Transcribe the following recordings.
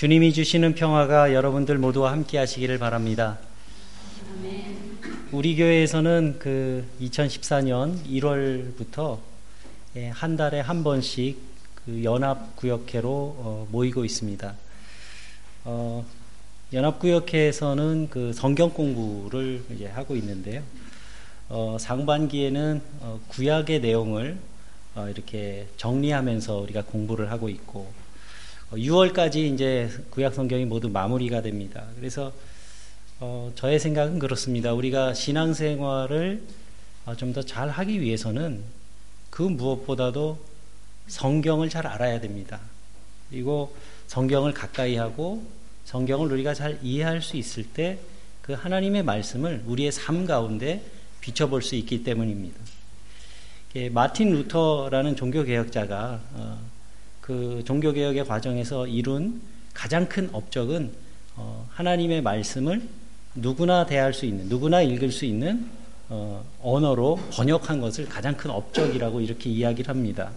주님이 주시는 평화가 여러분들 모두와 함께 하시기를 바랍니다. 우리 교회에서는 그 2014년 1월부터 예, 한 달에 한 번씩 그 연합구역회로 어, 모이고 있습니다. 어, 연합구역회에서는 그 성경 공부를 이제 하고 있는데요. 어, 상반기에는 어, 구약의 내용을 어, 이렇게 정리하면서 우리가 공부를 하고 있고 6월까지 어, 이제 구약 성경이 모두 마무리가 됩니다. 그래서 어, 저의 생각은 그렇습니다. 우리가 신앙생활을 어, 좀더 잘 하기 위해서는 그 무엇보다도 성경을 잘 알아야 됩니다. 그리고 성경을 가까이 하고 성경을 우리가 잘 이해할 수 있을 때 그 하나님의 말씀을 우리의 삶 가운데 비춰볼 수 있기 때문입니다. 마틴 루터라는 종교개혁자가 어, 그 종교개혁의 과정에서 이룬 가장 큰 업적은 어, 하나님의 말씀을 누구나 대할 수 있는, 누구나 읽을 수 있는 어, 언어로 번역한 것을 가장 큰 업적이라고 이렇게 이야기를 합니다.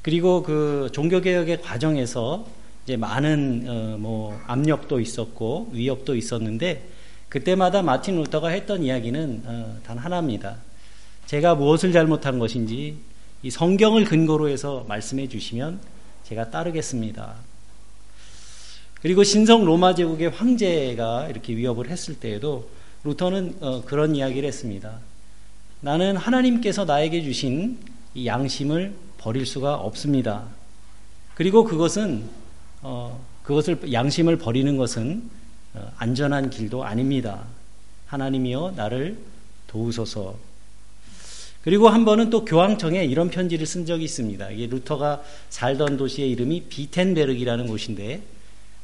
그리고 그 종교개혁의 과정에서 이제 많은 어, 뭐 압력도 있었고 위협도 있었는데 그때마다 마틴 루터가 했던 이야기는 어, 단 하나입니다. 제가 무엇을 잘못한 것인지 이 성경을 근거로 해서 말씀해 주시면 제가 따르겠습니다. 그리고 신성 로마 제국의 황제가 이렇게 위협을 했을 때에도 루터는 어, 그런 이야기를 했습니다. 나는 하나님께서 나에게 주신 이 양심을 버릴 수가 없습니다. 그리고 그것은 어, 그것을 양심을 버리는 것은 어, 안전한 길도 아닙니다. 하나님이여 나를 도우소서. 그리고 한 번은 또 교황청에 이런 편지를 쓴 적이 있습니다. 이게 루터가 살던 도시의 이름이 비텐베르기라는 곳인데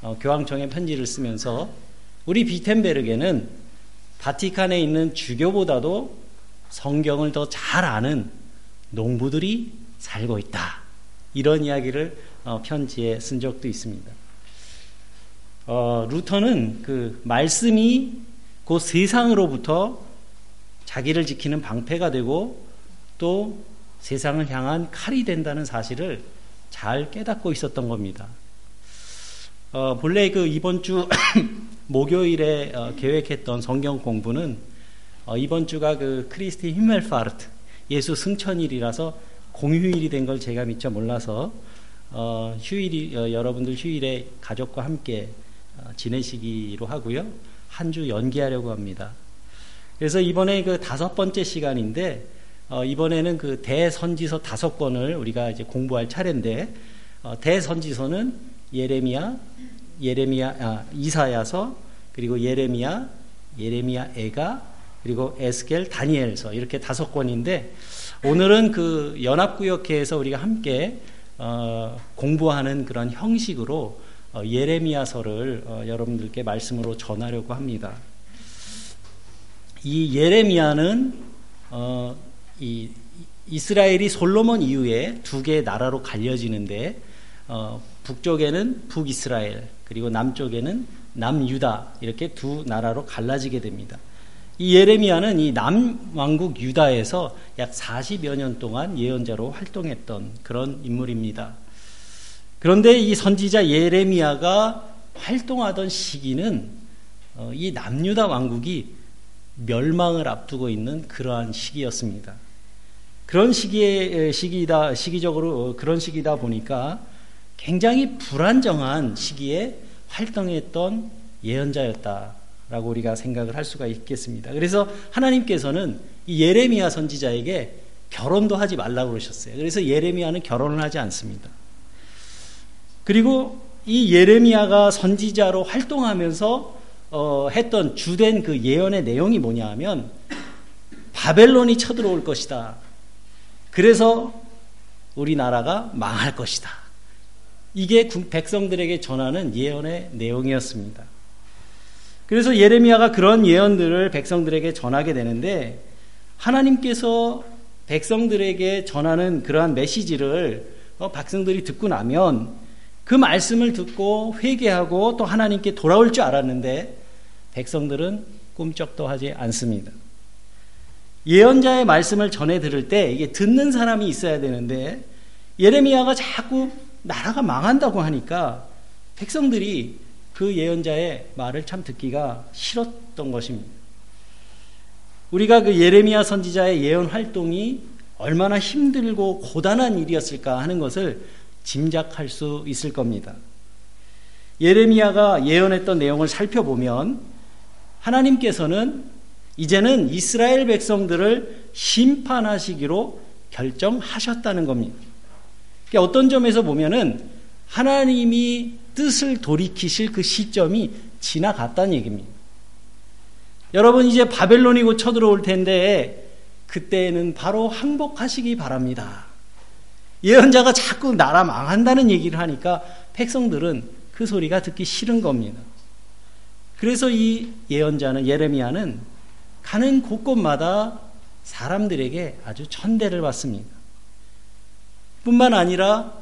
어, 교황청에 편지를 쓰면서 우리 비텐베르게는 바티칸에 있는 주교보다도 성경을 더 잘 아는 농부들이 살고 있다. 이런 이야기를 어, 편지에 쓴 적도 있습니다. 어, 루터는 그 말씀이 그 세상으로부터 자기를 지키는 방패가 되고 또 세상을 향한 칼이 된다는 사실을 잘 깨닫고 있었던 겁니다. 어, 본래 그 이번 주 목요일에 어, 계획했던 성경 공부는 어, 이번 주가 그 크리스티 히멜파르트 예수 승천일이라서 공휴일이 된 걸 제가 미처 몰라서 어, 휴일이 어, 여러분들 휴일에 가족과 함께 어, 지내시기로 하고요. 한 주 연기하려고 합니다. 그래서 이번에 그 다섯 번째 시간인데 어, 이번에는 그 대선지서 다섯 권을 우리가 이제 공부할 차례인데 어, 대선지서는 예레미야, 예레미야, 아, 이사야서 그리고 예레미야, 예레미야 애가 그리고 에스겔, 다니엘서 이렇게 다섯 권인데 오늘은 그 연합구역회에서 우리가 함께 어, 공부하는 그런 형식으로 어, 예레미야서를 어, 여러분들께 말씀으로 전하려고 합니다. 이 예레미야는 어, 이 이스라엘이 솔로몬 이후에 두 개의 나라로 갈려지는데 어, 북쪽에는 북이스라엘 그리고 남쪽에는 남유다 이렇게 두 나라로 갈라지게 됩니다. 이 예레미야는 이 남왕국 유다에서 약 40여 년 동안 예언자로 활동했던 그런 인물입니다. 그런데 이 선지자 예레미야가 활동하던 시기는 어, 이 남유다 왕국이 멸망을 앞두고 있는 그러한 시기였습니다. 그런 시기에 시기다 시기적으로 어, 그런 시기다 보니까 굉장히 불안정한 시기에 활동했던 예언자였다라고 우리가 생각을 할 수가 있겠습니다. 그래서 하나님께서는 이 예레미야 선지자에게 결혼도 하지 말라고 그러셨어요. 그래서 예레미야는 결혼을 하지 않습니다. 그리고 이 예레미야가 선지자로 활동하면서 어, 했던 주된 그 예언의 내용이 뭐냐 하면 바벨론이 쳐들어올 것이다. 그래서 우리나라가 망할 것이다. 이게 백성들에게 전하는 예언의 내용이었습니다. 그래서 예레미야가 그런 예언들을 백성들에게 전하게 되는데 하나님께서 백성들에게 전하는 그러한 메시지를 어, 백성들이 듣고 나면 그 말씀을 듣고 회개하고 또 하나님께 돌아올 줄 알았는데 백성들은 꿈쩍도 하지 않습니다. 예언자의 말씀을 전해 들을 때 이게 듣는 사람이 있어야 되는데 예레미야가 자꾸 나라가 망한다고 하니까 백성들이 그 예언자의 말을 참 듣기가 싫었던 것입니다. 우리가 그 예레미야 선지자의 예언 활동이 얼마나 힘들고 고단한 일이었을까 하는 것을 짐작할 수 있을 겁니다. 예레미야가 예언했던 내용을 살펴보면 하나님께서는 이제는 이스라엘 백성들을 심판하시기로 결정하셨다는 겁니다. 그러니까 어떤 점에서 보면은 하나님이 뜻을 돌이키실 그 시점이 지나갔다는 얘기입니다. 여러분 이제 바벨론이 곧 쳐들어올 텐데 그때는 바로 항복하시기 바랍니다. 예언자가 자꾸 나라 망한다는 얘기를 하니까 백성들은 그 소리가 듣기 싫은 겁니다. 그래서 이 예언자는 예레미야는 가는 곳곳마다 사람들에게 아주 천대를 받습니다. 뿐만 아니라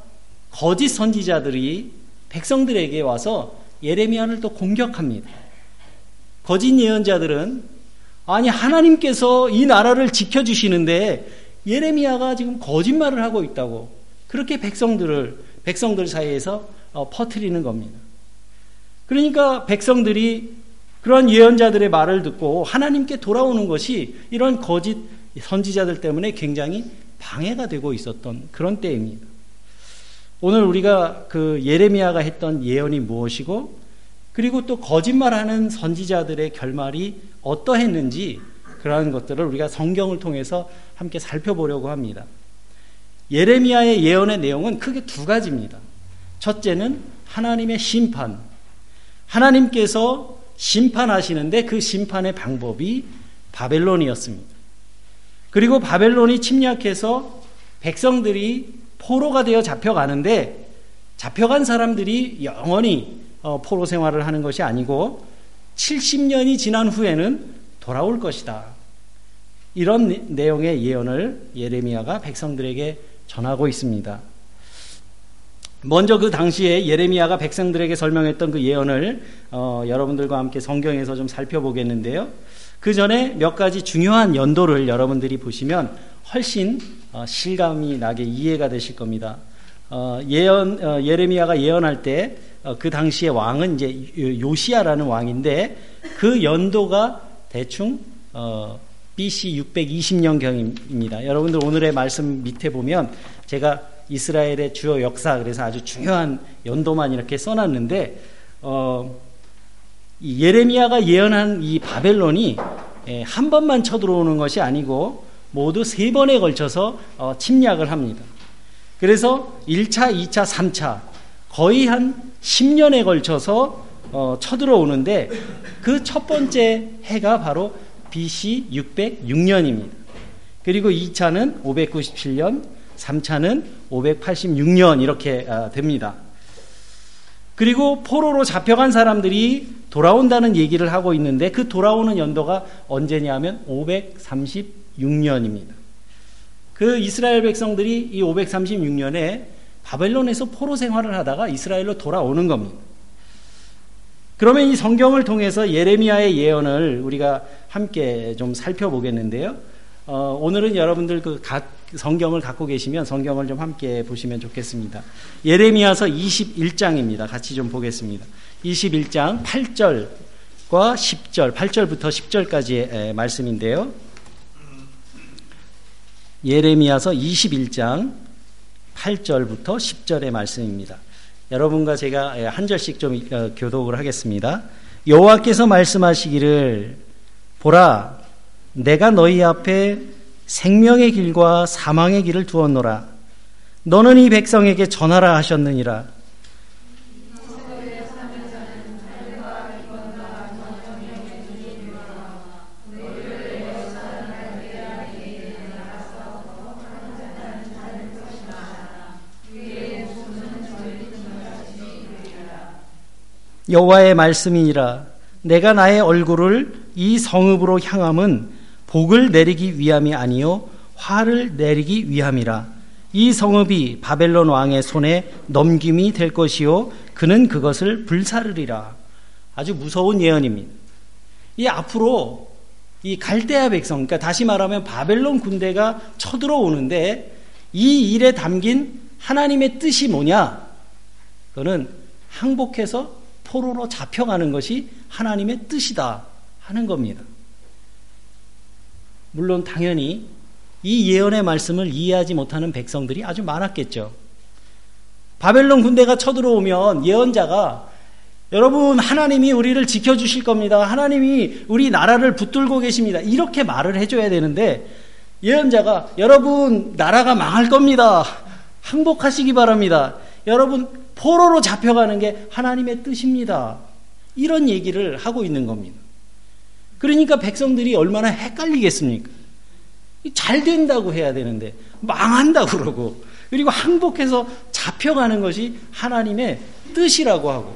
거짓 선지자들이 백성들에게 와서 예레미야를 또 공격합니다. 거짓 예언자들은 아니 하나님께서 이 나라를 지켜 주시는데 예레미야가 지금 거짓말을 하고 있다고 그렇게 백성들을 백성들 사이에서 어, 퍼뜨리는 겁니다. 그러니까 백성들이 그런 예언자들의 말을 듣고 하나님께 돌아오는 것이 이런 거짓 선지자들 때문에 굉장히 방해가 되고 있었던 그런 때입니다. 오늘 우리가 그 예레미야가 했던 예언이 무엇이고 그리고 또 거짓말하는 선지자들의 결말이 어떠했는지 그러한 것들을 우리가 성경을 통해서 함께 살펴보려고 합니다. 예레미야의 예언의 내용은 크게 두 가지입니다. 첫째는 하나님의 심판. 하나님께서 심판하시는데 그 심판의 방법이 바벨론이었습니다. 그리고 바벨론이 침략해서 백성들이 포로가 되어 잡혀가는데 잡혀간 사람들이 영원히 어, 포로 생활을 하는 것이 아니고 70년이 지난 후에는 돌아올 것이다. 이런 내용의 예언을 예레미야가 백성들에게 전하고 있습니다. 먼저 그 당시에 예레미야가 백성들에게 설명했던 그 예언을 어, 여러분들과 함께 성경에서 좀 살펴보겠는데요. 그 전에 몇 가지 중요한 연도를 여러분들이 보시면 훨씬 어, 실감이 나게 이해가 되실 겁니다. 어, 예언 어, 예레미야가 예언할 때 그 당시의 왕은 이제 요시아라는 왕인데 그 연도가 대충 BC 620년 경입니다. 여러분들 오늘의 말씀 밑에 보면 제가 이스라엘의 주요 역사 그래서 아주 중요한 연도만 이렇게 써놨는데 어, 예레미야가 예언한 이 바벨론이 예, 한 번만 쳐들어오는 것이 아니고 모두 세 번에 걸쳐서 어, 침략을 합니다. 그래서 1차, 2차, 3차 거의 한 10년에 걸쳐서 어, 쳐들어오는데 그 첫 번째 해가 바로 BC 606년입니다. 그리고 2차는 597년, 3차는 586년 이렇게 아, 됩니다. 그리고 포로로 잡혀간 사람들이 돌아온다는 얘기를 하고 있는데 그 돌아오는 연도가 언제냐면 536년입니다. 그 이스라엘 백성들이 이 536년에 바벨론에서 포로 생활을 하다가 이스라엘로 돌아오는 겁니다. 그러면 이 성경을 통해서 예레미야의 예언을 우리가 함께 좀 살펴보겠는데요. 어, 오늘은 여러분들 그각 성경을 갖고 계시면 성경을 좀 함께 보시면 좋겠습니다. 예레미야서 21장입니다. 같이 좀 보겠습니다. 21장 8절과 10절, 8절부터 10절까지의 말씀인데요. 예레미야서 21장 8절부터 10절의 말씀입니다. 여러분과 제가 한 절씩 좀 어, 교독을 하겠습니다. 여호와께서 말씀하시기를 보라 내가 너희 앞에 생명의 길과 사망의 길을 두었노라. 너는 이 백성에게 전하라 하셨느니라. 여호와의 말씀이니라. 내가 나의 얼굴을 이 성읍으로 향함은 복을 내리기 위함이 아니요 화를 내리기 위함이라 이 성읍이 바벨론 왕의 손에 넘김이 될 것이요 그는 그것을 불사르리라 아주 무서운 예언입니다. 이 앞으로 이 갈대아 백성 그러니까 다시 말하면 바벨론 군대가 쳐들어오는데 이 일에 담긴 하나님의 뜻이 뭐냐? 그거는 항복해서 포로로 잡혀가는 것이 하나님의 뜻이다 하는 겁니다. 물론 당연히 이 예언의 말씀을 이해하지 못하는 백성들이 아주 많았겠죠. 바벨론 군대가 쳐들어오면 예언자가 여러분 하나님이 우리를 지켜주실 겁니다. 하나님이 우리 나라를 붙들고 계십니다. 이렇게 말을 해줘야 되는데 예언자가 여러분 나라가 망할 겁니다. 항복하시기 바랍니다. 여러분 포로로 잡혀가는 게 하나님의 뜻입니다. 이런 얘기를 하고 있는 겁니다. 그러니까 백성들이 얼마나 헷갈리겠습니까? 잘 된다고 해야 되는데 망한다고 그러고 그리고 항복해서 잡혀가는 것이 하나님의 뜻이라고 하고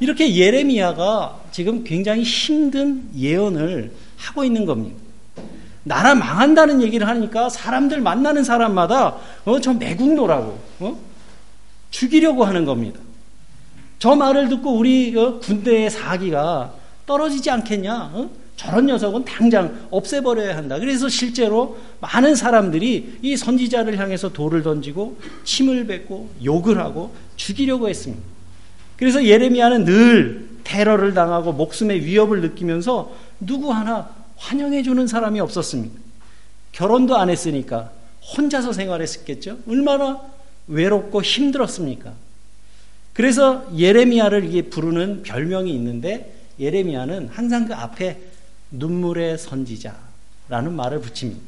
이렇게 예레미야가 지금 굉장히 힘든 예언을 하고 있는 겁니다. 나라 망한다는 얘기를 하니까 사람들 만나는 사람마다 어, 저 매국노라고 어? 죽이려고 하는 겁니다. 저 말을 듣고 우리 어, 군대의 사기가 떨어지지 않겠냐? 어? 저런 녀석은 당장 없애버려야 한다. 그래서 실제로 많은 사람들이 이 선지자를 향해서 돌을 던지고 침을 뱉고 욕을 하고 죽이려고 했습니다. 그래서 예레미야는 늘 테러를 당하고 목숨의 위협을 느끼면서 누구 하나 환영해주는 사람이 없었습니다. 결혼도 안 했으니까 혼자서 생활했었겠죠? 얼마나 외롭고 힘들었습니까? 그래서 예레미야를 부르는 별명이 있는데 예레미야는 항상 그 앞에 눈물의 선지자라는 말을 붙입니다.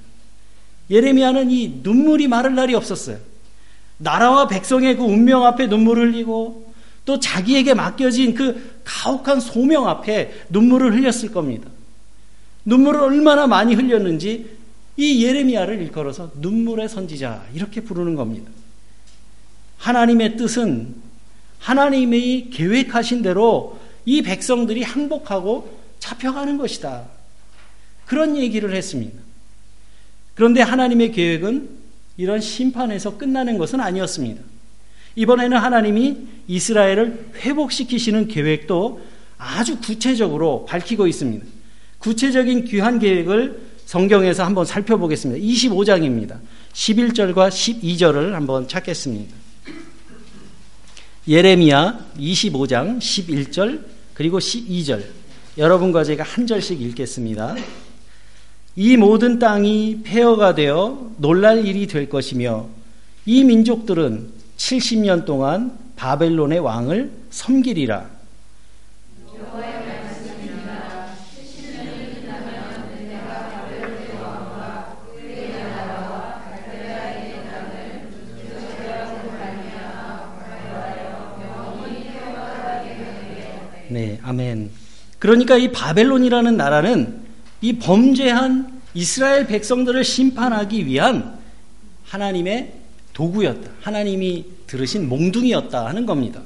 예레미야는 이 눈물이 마를 날이 없었어요. 나라와 백성의 그 운명 앞에 눈물을 흘리고 또 자기에게 맡겨진 그 가혹한 소명 앞에 눈물을 흘렸을 겁니다. 눈물을 얼마나 많이 흘렸는지 이 예레미야를 일컬어서 눈물의 선지자 이렇게 부르는 겁니다. 하나님의 뜻은 하나님이 계획하신 대로 이 백성들이 항복하고 잡혀가는 것이다. 그런 얘기를 했습니다. 그런데 하나님의 계획은 이런 심판에서 끝나는 것은 아니었습니다. 이번에는 하나님이 이스라엘을 회복시키시는 계획도 아주 구체적으로 밝히고 있습니다. 구체적인 귀한 계획을 성경에서 한번 살펴보겠습니다. 25장입니다. 11절과 12절을 한번 찾겠습니다. 예레미야 25장 11절 그리고 12절 여러분과 제가 한 절씩 읽겠습니다. 이 모든 땅이 폐허가 되어 놀랄 일이 될 것이며 이 민족들은 70년 동안 바벨론의 왕을 섬기리라. 아멘. 그러니까 이 바벨론이라는 나라는 이 범죄한 이스라엘 백성들을 심판하기 위한 하나님의 도구였다. 하나님이 들으신 몽둥이였다 하는 겁니다.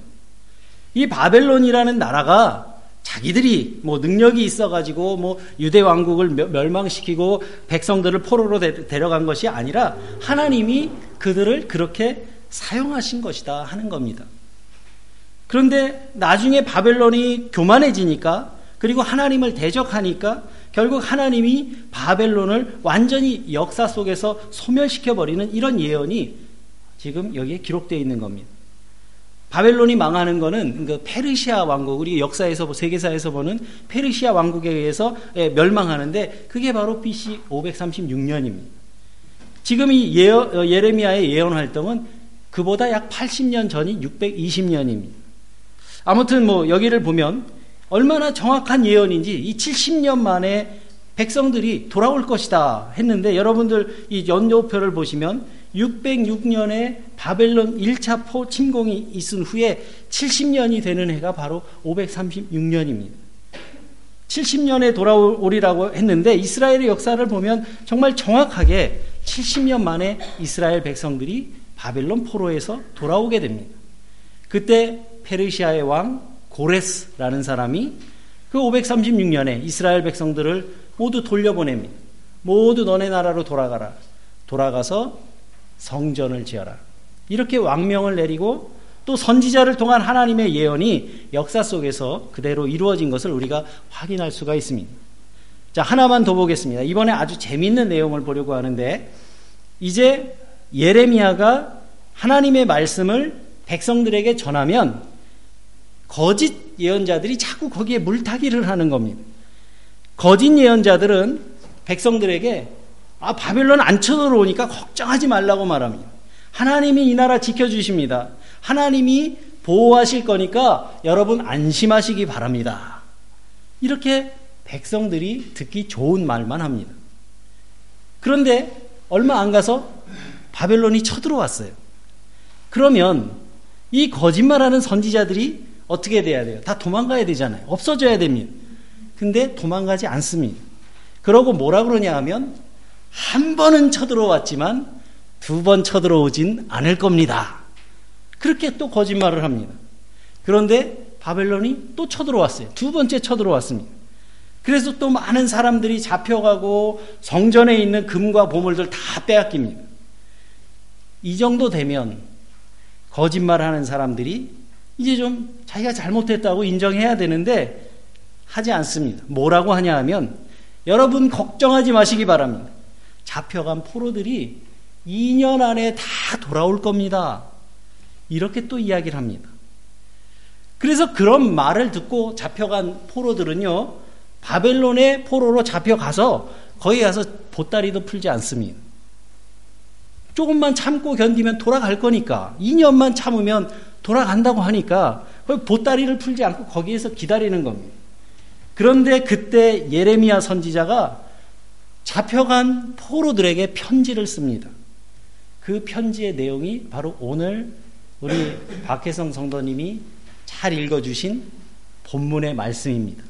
이 바벨론이라는 나라가 자기들이 뭐 능력이 있어가지고 뭐 유대 왕국을 멸망시키고 백성들을 포로로 데려간 것이 아니라 하나님이 그들을 그렇게 사용하신 것이다 하는 겁니다. 그런데 나중에 바벨론이 교만해지니까 그리고 하나님을 대적하니까 결국 하나님이 바벨론을 완전히 역사 속에서 소멸시켜버리는 이런 예언이 지금 여기에 기록되어 있는 겁니다. 바벨론이 망하는 것은 그 페르시아 왕국, 우리 역사에서 세계사에서 보는 페르시아 왕국에 의해서 예, 멸망하는데 그게 바로 BC 536년입니다. 지금 이 어, 예레미야의 예언 활동은 그보다 약 80년 전인 620년입니다. 아무튼 뭐 여기를 보면 얼마나 정확한 예언인지 이 70년 만에 백성들이 돌아올 것이다 했는데 여러분들 이 연도표를 보시면 606년에 바벨론 1차 포 침공이 있은 후에 70년이 되는 해가 바로 536년입니다. 70년에 돌아오리라고 했는데 이스라엘의 역사를 보면 정말 정확하게 70년 만에 이스라엘 백성들이 바벨론 포로에서 돌아오게 됩니다. 그때 페르시아의 왕 고레스라는 사람이 그 536년에 이스라엘 백성들을 모두 돌려보냅니다. 모두 너네 나라로 돌아가라. 돌아가서 성전을 지어라. 이렇게 왕명을 내리고 또 선지자를 통한 하나님의 예언이 역사 속에서 그대로 이루어진 것을 우리가 확인할 수가 있습니다. 자, 하나만 더 보겠습니다. 이번에 아주 재밌는 내용을 보려고 하는데 이제 예레미야가 하나님의 말씀을 백성들에게 전하면 거짓 예언자들이 자꾸 거기에 물타기를 하는 겁니다. 거짓 예언자들은 백성들에게 아, 바벨론 안 쳐들어오니까 걱정하지 말라고 말합니다. 하나님이 이 나라 지켜주십니다. 하나님이 보호하실 거니까 여러분 안심하시기 바랍니다. 이렇게 백성들이 듣기 좋은 말만 합니다. 그런데 얼마 안 가서 바벨론이 쳐들어왔어요. 그러면 이 거짓말하는 선지자들이 어떻게 돼야 돼요? 다 도망가야 되잖아요. 없어져야 됩니다. 근데 도망가지 않습니다. 그러고 뭐라 그러냐 하면 한 번은 쳐들어왔지만 두 번 쳐들어오진 않을 겁니다. 그렇게 또 거짓말을 합니다. 그런데 바벨론이 또 쳐들어왔어요. 두 번째 쳐들어왔습니다. 그래서 또 많은 사람들이 잡혀가고 성전에 있는 금과 보물들 다 빼앗깁니다. 이 정도 되면 거짓말하는 사람들이 이제 좀 자기가 잘못했다고 인정해야 되는데 하지 않습니다. 뭐라고 하냐 하면 여러분 걱정하지 마시기 바랍니다. 잡혀간 포로들이 2년 안에 다 돌아올 겁니다. 이렇게 또 이야기를 합니다. 그래서 그런 말을 듣고 잡혀간 포로들은요, 바벨론의 포로로 잡혀가서 거기 가서 보따리도 풀지 않습니다. 조금만 참고 견디면 돌아갈 거니까 2년만 참으면 돌아간다고 하니까 보따리를 풀지 않고 거기에서 기다리는 겁니다. 그런데 그때 예레미야 선지자가 잡혀간 포로들에게 편지를 씁니다. 그 편지의 내용이 바로 오늘 우리 박혜성 성도님이 잘 읽어주신 본문의 말씀입니다.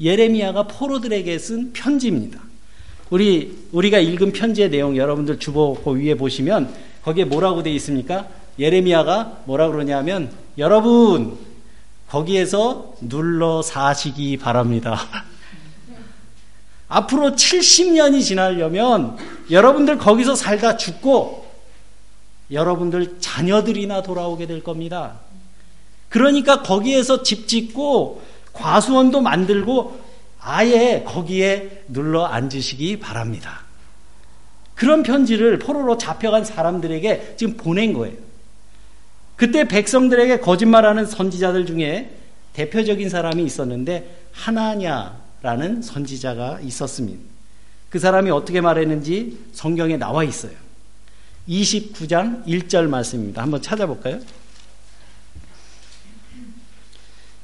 예레미야가 포로들에게 쓴 편지입니다. 우리 우리가 읽은 편지의 내용 여러분들 주보 그 위에 보시면 거기에 뭐라고 되어 있습니까? 예레미야가 뭐라 그러냐면 여러분 거기에서 눌러 사시기 바랍니다. 앞으로 70년이 지나려면 여러분들 거기서 살다 죽고 여러분들 자녀들이나 돌아오게 될 겁니다. 그러니까 거기에서 집 짓고 과수원도 만들고 아예 거기에 눌러 앉으시기 바랍니다. 그런 편지를 포로로 잡혀간 사람들에게 지금 보낸 거예요. 그때 백성들에게 거짓말하는 선지자들 중에 대표적인 사람이 있었는데 하나냐라는 선지자가 있었습니다. 그 사람이 어떻게 말했는지 성경에 나와 있어요. 29장 1절 말씀입니다. 한번 찾아볼까요?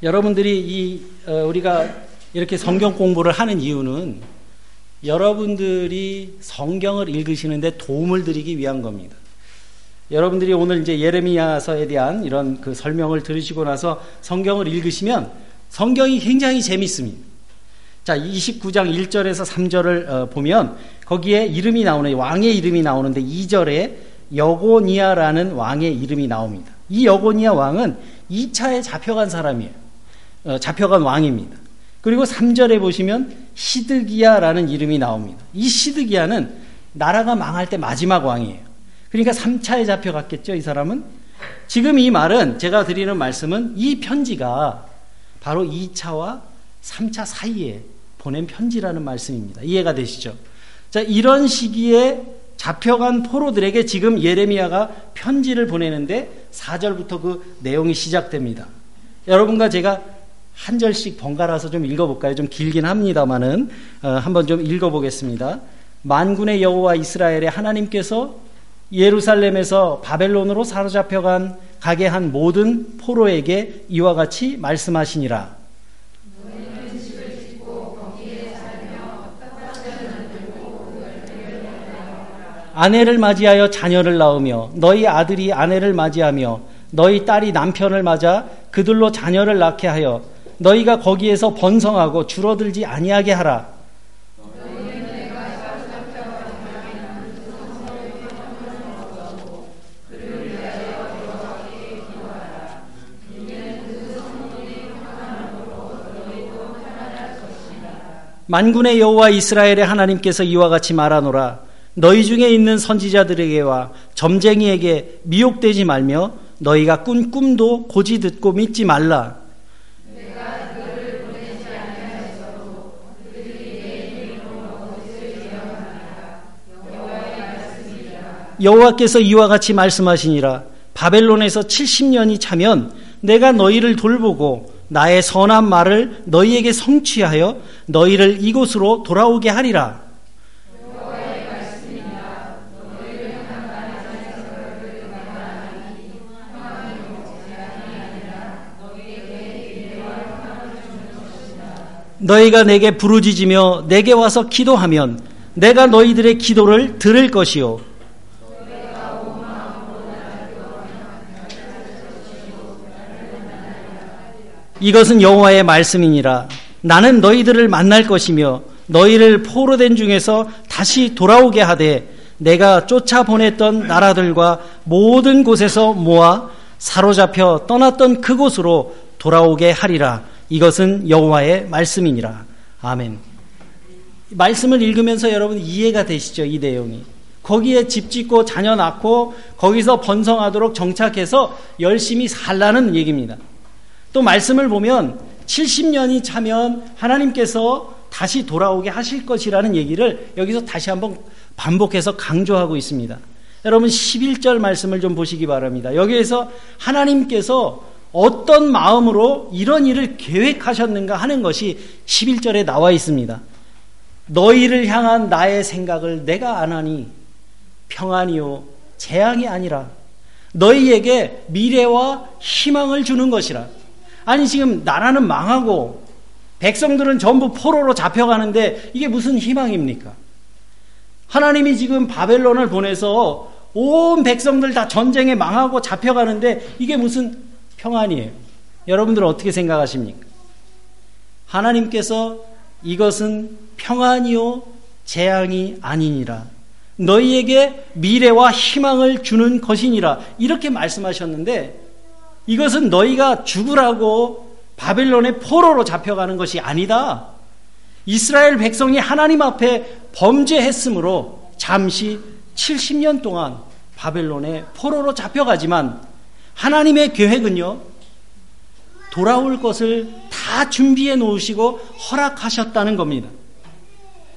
여러분들이 이 어, 우리가 이렇게 성경 공부를 하는 이유는 여러분들이 성경을 읽으시는데 도움을 드리기 위한 겁니다. 여러분들이 오늘 이제 예레미야서에 대한 이런 그 설명을 들으시고 나서 성경을 읽으시면 성경이 굉장히 재밌습니다. 자, 29장 1절에서 3절을 어, 보면 거기에 이름이 나오는 왕의 이름이 나오는데 2절에 여고니아라는 왕의 이름이 나옵니다. 이 여고니아 왕은 2차에 잡혀간 사람이에요. 어, 잡혀간 왕입니다. 그리고 3절에 보시면 시드기야라는 이름이 나옵니다. 이 시드기야는 나라가 망할 때 마지막 왕이에요. 그러니까 3차에 잡혀갔겠죠, 이 사람은? 지금 이 말은 제가 드리는 말씀은 이 편지가 바로 2차와 3차 사이에 보낸 편지라는 말씀입니다. 이해가 되시죠? 자, 이런 시기에 잡혀간 포로들에게 지금 예레미야가 편지를 보내는데 4절부터 그 내용이 시작됩니다. 여러분과 제가 한 절씩 번갈아서 좀 읽어볼까요? 좀 길긴 합니다만은 어, 한번 좀 읽어보겠습니다. 만군의 여호와 이스라엘의 하나님께서 예루살렘에서 바벨론으로 사로잡혀간 가게 한 모든 포로에게 이와 같이 말씀하시니라. 아내를 맞이하여 자녀를 낳으며 너희 아들이 아내를 맞이하며 너희 딸이 남편을 맞아 그들로 자녀를 낳게 하여 너희가 거기에서 번성하고 줄어들지 아니하게 하라. 만군의 여호와 이스라엘의 하나님께서 이와 같이 말하노라 너희 중에 있는 선지자들에게와 점쟁이에게 미혹되지 말며 너희가 꾼 꿈도 고지 듣고 믿지 말라 여호와께서 이와 같이 말씀하시니라 바벨론에서 70년이 차면 내가 너희를 돌보고 나의 선한 말을 너희에게 성취하여 너희를 이곳으로 돌아오게 하리라. 너희가 내게 부르짖으며 내게 와서 기도하면 내가 너희들의 기도를 들을 것이요 이것은 여호와의 말씀이니라. 나는 너희들을 만날 것이며 너희를 포로된 중에서 다시 돌아오게 하되 내가 쫓아 보냈던 나라들과 모든 곳에서 모아 사로잡혀 떠났던 그곳으로 돌아오게 하리라. 이것은 여호와의 말씀이니라. 아멘. 말씀을 읽으면서 여러분 이해가 되시죠? 이 내용이. 거기에 집 짓고 자녀 낳고 거기서 번성하도록 정착해서 열심히 살라는 얘기입니다. 또 말씀을 보면 70년이 차면 하나님께서 다시 돌아오게 하실 것이라는 얘기를 여기서 다시 한번 반복해서 강조하고 있습니다. 여러분 11절 말씀을 좀 보시기 바랍니다. 여기에서 하나님께서 어떤 마음으로 이런 일을 계획하셨는가 하는 것이 11절에 나와 있습니다. 너희를 향한 나의 생각을 내가 안하니 평안이요 재앙이 아니라 너희에게 미래와 희망을 주는 것이라. 아니 지금 나라는 망하고 백성들은 전부 포로로 잡혀가는데 이게 무슨 희망입니까? 하나님이 지금 바벨론을 보내서 온 백성들 다 전쟁에 망하고 잡혀가는데 이게 무슨 평안이에요? 여러분들은 어떻게 생각하십니까? 하나님께서 이것은 평안이요 재앙이 아니니라. 너희에게 미래와 희망을 주는 것이니라. 이렇게 말씀하셨는데 이것은 너희가 죽으라고 바벨론의 포로로 잡혀가는 것이 아니다. 이스라엘 백성이 하나님 앞에 범죄했으므로 잠시 70년 동안 바벨론의 포로로 잡혀가지만 하나님의 계획은요, 돌아올 것을 다 준비해 놓으시고 허락하셨다는 겁니다.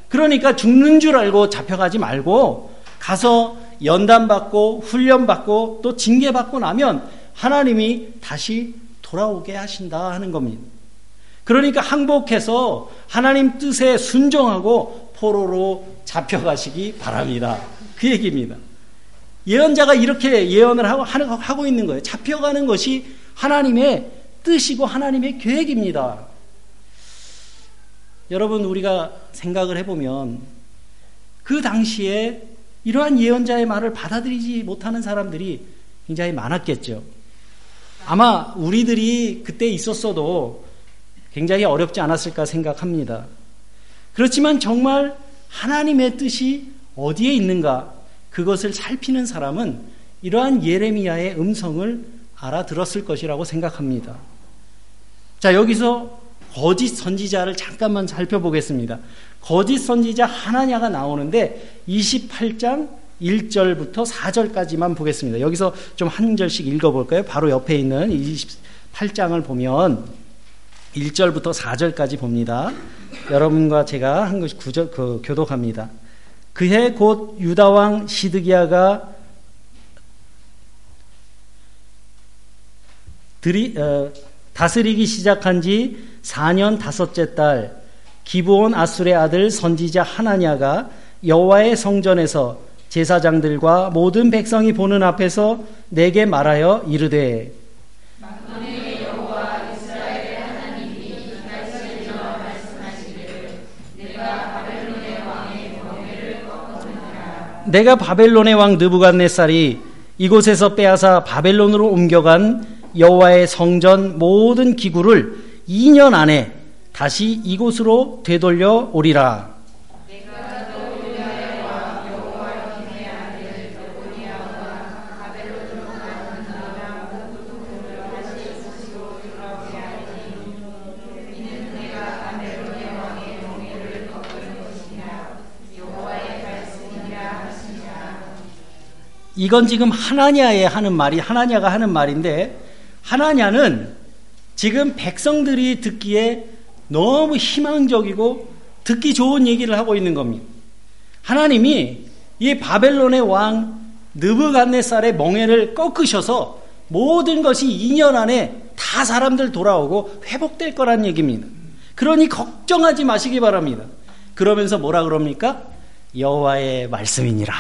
그러니까 죽는 줄 알고 잡혀가지 말고 가서 연단받고 훈련받고 또 징계받고 나면 하나님이 다시 돌아오게 하신다 하는 겁니다. 그러니까 항복해서 하나님 뜻에 순종하고 포로로 잡혀가시기 바랍니다. 그 얘기입니다. 예언자가 이렇게 예언을 하고, 하고 있는 거예요. 잡혀가는 것이 하나님의 뜻이고 하나님의 계획입니다. 여러분, 우리가 생각을 해보면 그 당시에 이러한 예언자의 말을 받아들이지 못하는 사람들이 굉장히 많았겠죠. 아마 우리들이 그때 있었어도 굉장히 어렵지 않았을까 생각합니다. 그렇지만 정말 하나님의 뜻이 어디에 있는가 그것을 살피는 사람은 이러한 예레미야의 음성을 알아들었을 것이라고 생각합니다. 자, 여기서 거짓 선지자를 잠깐만 살펴보겠습니다. 거짓 선지자 하나냐가 나오는데 28장 1절부터 4절까지만 보겠습니다. 여기서 좀 한 절씩 읽어볼까요? 바로 옆에 있는 28장을 보면 1절부터 4절까지 봅니다. 여러분과 제가 한 것이 구절, 그, 교독합니다. 그해 곧 유다왕 시드기야가 들이, 어, 다스리기 시작한 지 4년 다섯째 달 기브온 아술의 아들 선지자 하나냐가 여호와의 성전에서 제사장들과 모든 백성이 보는 앞에서 내게 말하여 이르되 내가 바벨론의 왕 느부갓네살이 이곳에서 빼앗아 바벨론으로 옮겨간 여호와의 성전 모든 기구를 2년 안에 다시 이곳으로 되돌려 오리라. 이건 지금 하나냐에 하는 말이 하나냐가 하는 말인데 하나냐는 지금 백성들이 듣기에 너무 희망적이고 듣기 좋은 얘기를 하고 있는 겁니다. 하나님이 이 바벨론의 왕 느부갓네살의 멍에를 꺾으셔서 모든 것이 2년 안에 다 사람들 돌아오고 회복될 거란 얘기입니다. 그러니 걱정하지 마시기 바랍니다. 그러면서 뭐라 그럽니까? 여호와의 말씀이니라.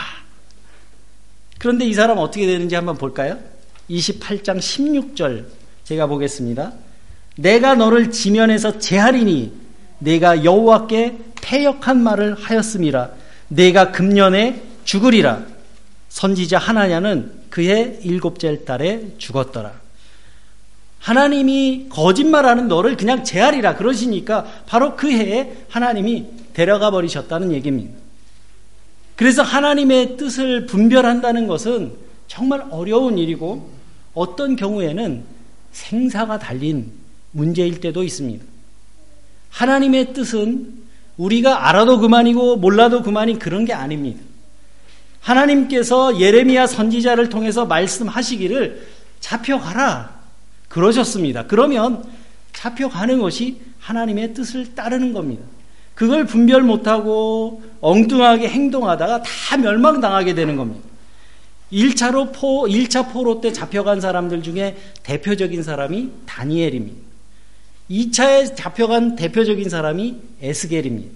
그런데 이 사람 어떻게 되는지 한번 볼까요? 28장 16절 제가 보겠습니다. 내가 너를 지면에서 제하리니 내가 여호와께 패역한 말을 하였음이라 내가 금년에 죽으리라 선지자 하나냐는 그의 일곱째 달에 죽었더라. 하나님이 거짓말하는 너를 그냥 제하리라 그러시니까 바로 그 해에 하나님이 데려가 버리셨다는 얘기입니다. 그래서 하나님의 뜻을 분별한다는 것은 정말 어려운 일이고 어떤 경우에는 생사가 달린 문제일 때도 있습니다. 하나님의 뜻은 우리가 알아도 그만이고 몰라도 그만인 그런 게 아닙니다. 하나님께서 예레미야 선지자를 통해서 말씀하시기를 잡혀가라 그러셨습니다. 그러면 잡혀가는 것이 하나님의 뜻을 따르는 겁니다. 그걸 분별 못하고 엉뚱하게 행동하다가 다 멸망당하게 되는 겁니다. 1차로 포, 1차 포로 때 잡혀간 사람들 중에 대표적인 사람이 다니엘입니다. 2차에 잡혀간 대표적인 사람이 에스겔입니다.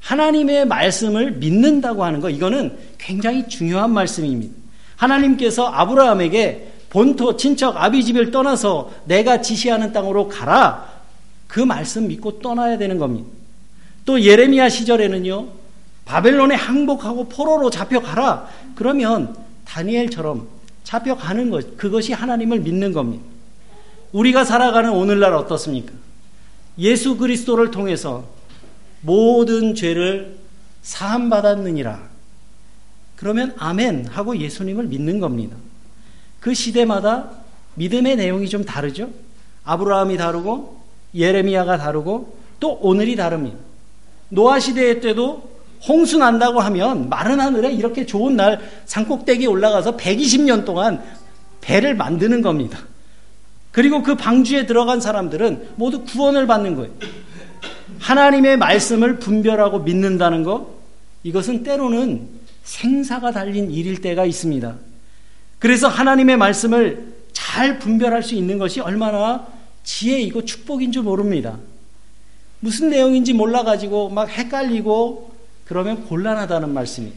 하나님의 말씀을 믿는다고 하는 거, 이거는 굉장히 중요한 말씀입니다. 하나님께서 아브라함에게 본토, 친척, 아비집을 떠나서 내가 지시하는 땅으로 가라. 그 말씀 믿고 떠나야 되는 겁니다. 또 예레미야 시절에는요, 바벨론에 항복하고 포로로 잡혀가라. 그러면 다니엘처럼 잡혀가는 것, 그것이 하나님을 믿는 겁니다. 우리가 살아가는 오늘날 어떻습니까? 예수 그리스도를 통해서 모든 죄를 사함 받았느니라. 그러면 아멘 하고 예수님을 믿는 겁니다. 그 시대마다 믿음의 내용이 좀 다르죠? 아브라함이 다르고 예레미야가 다르고 또 오늘이 다릅니다. 노아 시대 때도 홍수 난다고 하면 마른 하늘에 이렇게 좋은 날 산꼭대기에 올라가서 120년 동안 배를 만드는 겁니다. 그리고 그 방주에 들어간 사람들은 모두 구원을 받는 거예요. 하나님의 말씀을 분별하고 믿는다는 것, 이것은 때로는 생사가 달린 일일 때가 있습니다. 그래서 하나님의 말씀을 잘 분별할 수 있는 것이 얼마나 지혜이고 축복인 줄 모릅니다. 무슨 내용인지 몰라가지고 막 헷갈리고 그러면 곤란하다는 말씀이에요.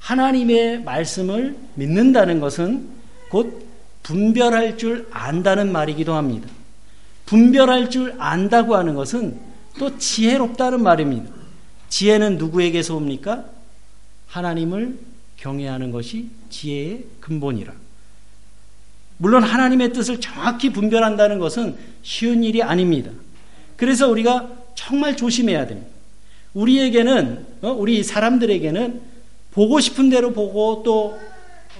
하나님의 말씀을 믿는다는 것은 곧 분별할 줄 안다는 말이기도 합니다. 분별할 줄 안다고 하는 것은 또 지혜롭다는 말입니다. 지혜는 누구에게서 옵니까? 하나님을 경외하는 것이 지혜의 근본이라. 물론 하나님의 뜻을 정확히 분별한다는 것은 쉬운 일이 아닙니다. 그래서 우리가 정말 조심해야 됩니다. 우리에게는, 어? 우리 사람들에게는 보고 싶은 대로 보고 또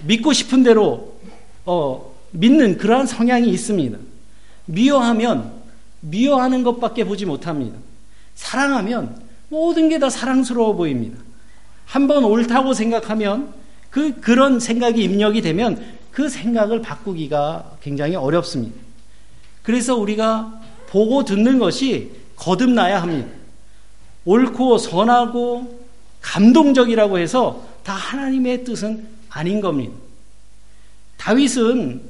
믿고 싶은 대로 어, 믿는 그러한 성향이 있습니다. 미워하면 미워하는 것밖에 보지 못합니다. 사랑하면 모든 게 다 사랑스러워 보입니다. 한번 옳다고 생각하면 그 그런 생각이 입력이 되면 그 생각을 바꾸기가 굉장히 어렵습니다. 그래서 우리가 보고 듣는 것이 거듭나야 합니다. 옳고 선하고 감동적이라고 해서 다 하나님의 뜻은 아닌 겁니다. 다윗은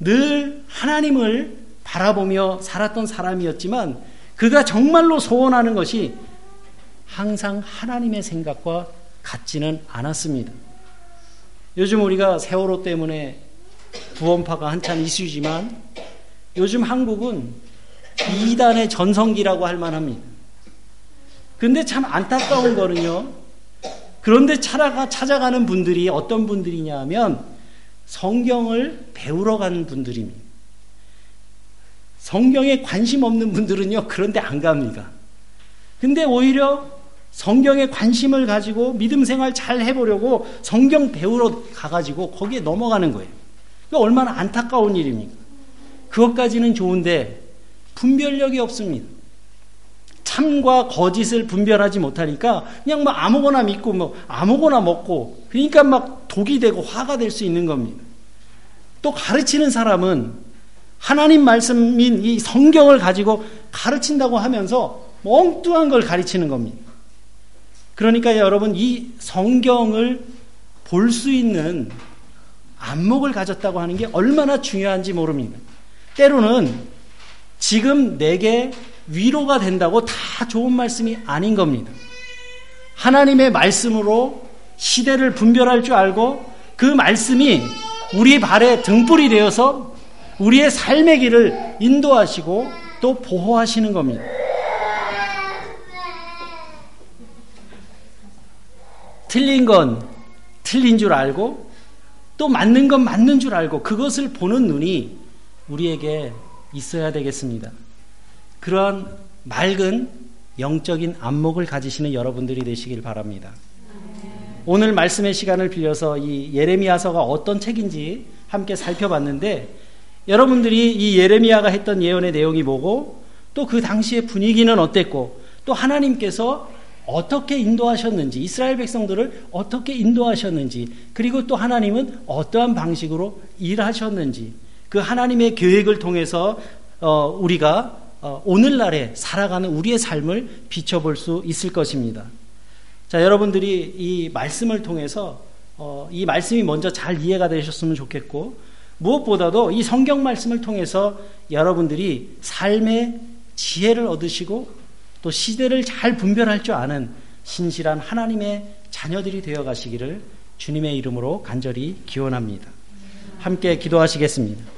늘 하나님을 바라보며 살았던 사람이었지만 그가 정말로 소원하는 것이 항상 하나님의 생각과 같지는 않았습니다. 요즘 우리가 세월호 때문에 구원파가 한참 이슈지만 요즘 한국은 이단의 전성기라고 할 만합니다. 근데 참 안타까운 거는요. 그런데 찾아가, 찾아가는 분들이 어떤 분들이냐 하면 성경을 배우러 가는 분들입니다. 성경에 관심 없는 분들은요, 그런데 안 갑니다. 근데 오히려 성경에 관심을 가지고 믿음 생활 잘 해보려고 성경 배우러 가가지고 거기에 넘어가는 거예요. 얼마나 안타까운 일입니까? 그것까지는 좋은데 분별력이 없습니다. 참과 거짓을 분별하지 못하니까 그냥 뭐 아무거나 믿고 뭐 아무거나 먹고 그러니까 막 독이 되고 화가 될 수 있는 겁니다. 또 가르치는 사람은 하나님 말씀인 이 성경을 가지고 가르친다고 하면서 엉뚱한 걸 가르치는 겁니다. 그러니까 여러분 이 성경을 볼 수 있는 안목을 가졌다고 하는 게 얼마나 중요한지 모릅니다. 때로는 지금 내게 위로가 된다고 다 좋은 말씀이 아닌 겁니다. 하나님의 말씀으로 시대를 분별할 줄 알고 그 말씀이 우리 발에 등불이 되어서 우리의 삶의 길을 인도하시고 또 보호하시는 겁니다. 틀린 건 틀린 줄 알고 또 맞는 건 맞는 줄 알고 그것을 보는 눈이 우리에게 있어야 되겠습니다. 그러한 맑은 영적인 안목을 가지시는 여러분들이 되시길 바랍니다. 오늘 말씀의 시간을 빌려서 이 예레미야서가 어떤 책인지 함께 살펴봤는데 여러분들이 이 예레미야가 했던 예언의 내용이 뭐고 또 그 당시의 분위기는 어땠고 또 하나님께서 어떻게 인도하셨는지 이스라엘 백성들을 어떻게 인도하셨는지 그리고 또 하나님은 어떠한 방식으로 일하셨는지 그 하나님의 계획을 통해서 어, 우리가 어, 오늘날에 살아가는 우리의 삶을 비춰볼 수 있을 것입니다. 자, 여러분들이 이 말씀을 통해서 어, 이 말씀이 먼저 잘 이해가 되셨으면 좋겠고 무엇보다도 이 성경 말씀을 통해서 여러분들이 삶의 지혜를 얻으시고 또 시대를 잘 분별할 줄 아는 신실한 하나님의 자녀들이 되어 가시기를 주님의 이름으로 간절히 기원합니다. 함께 기도하시겠습니다.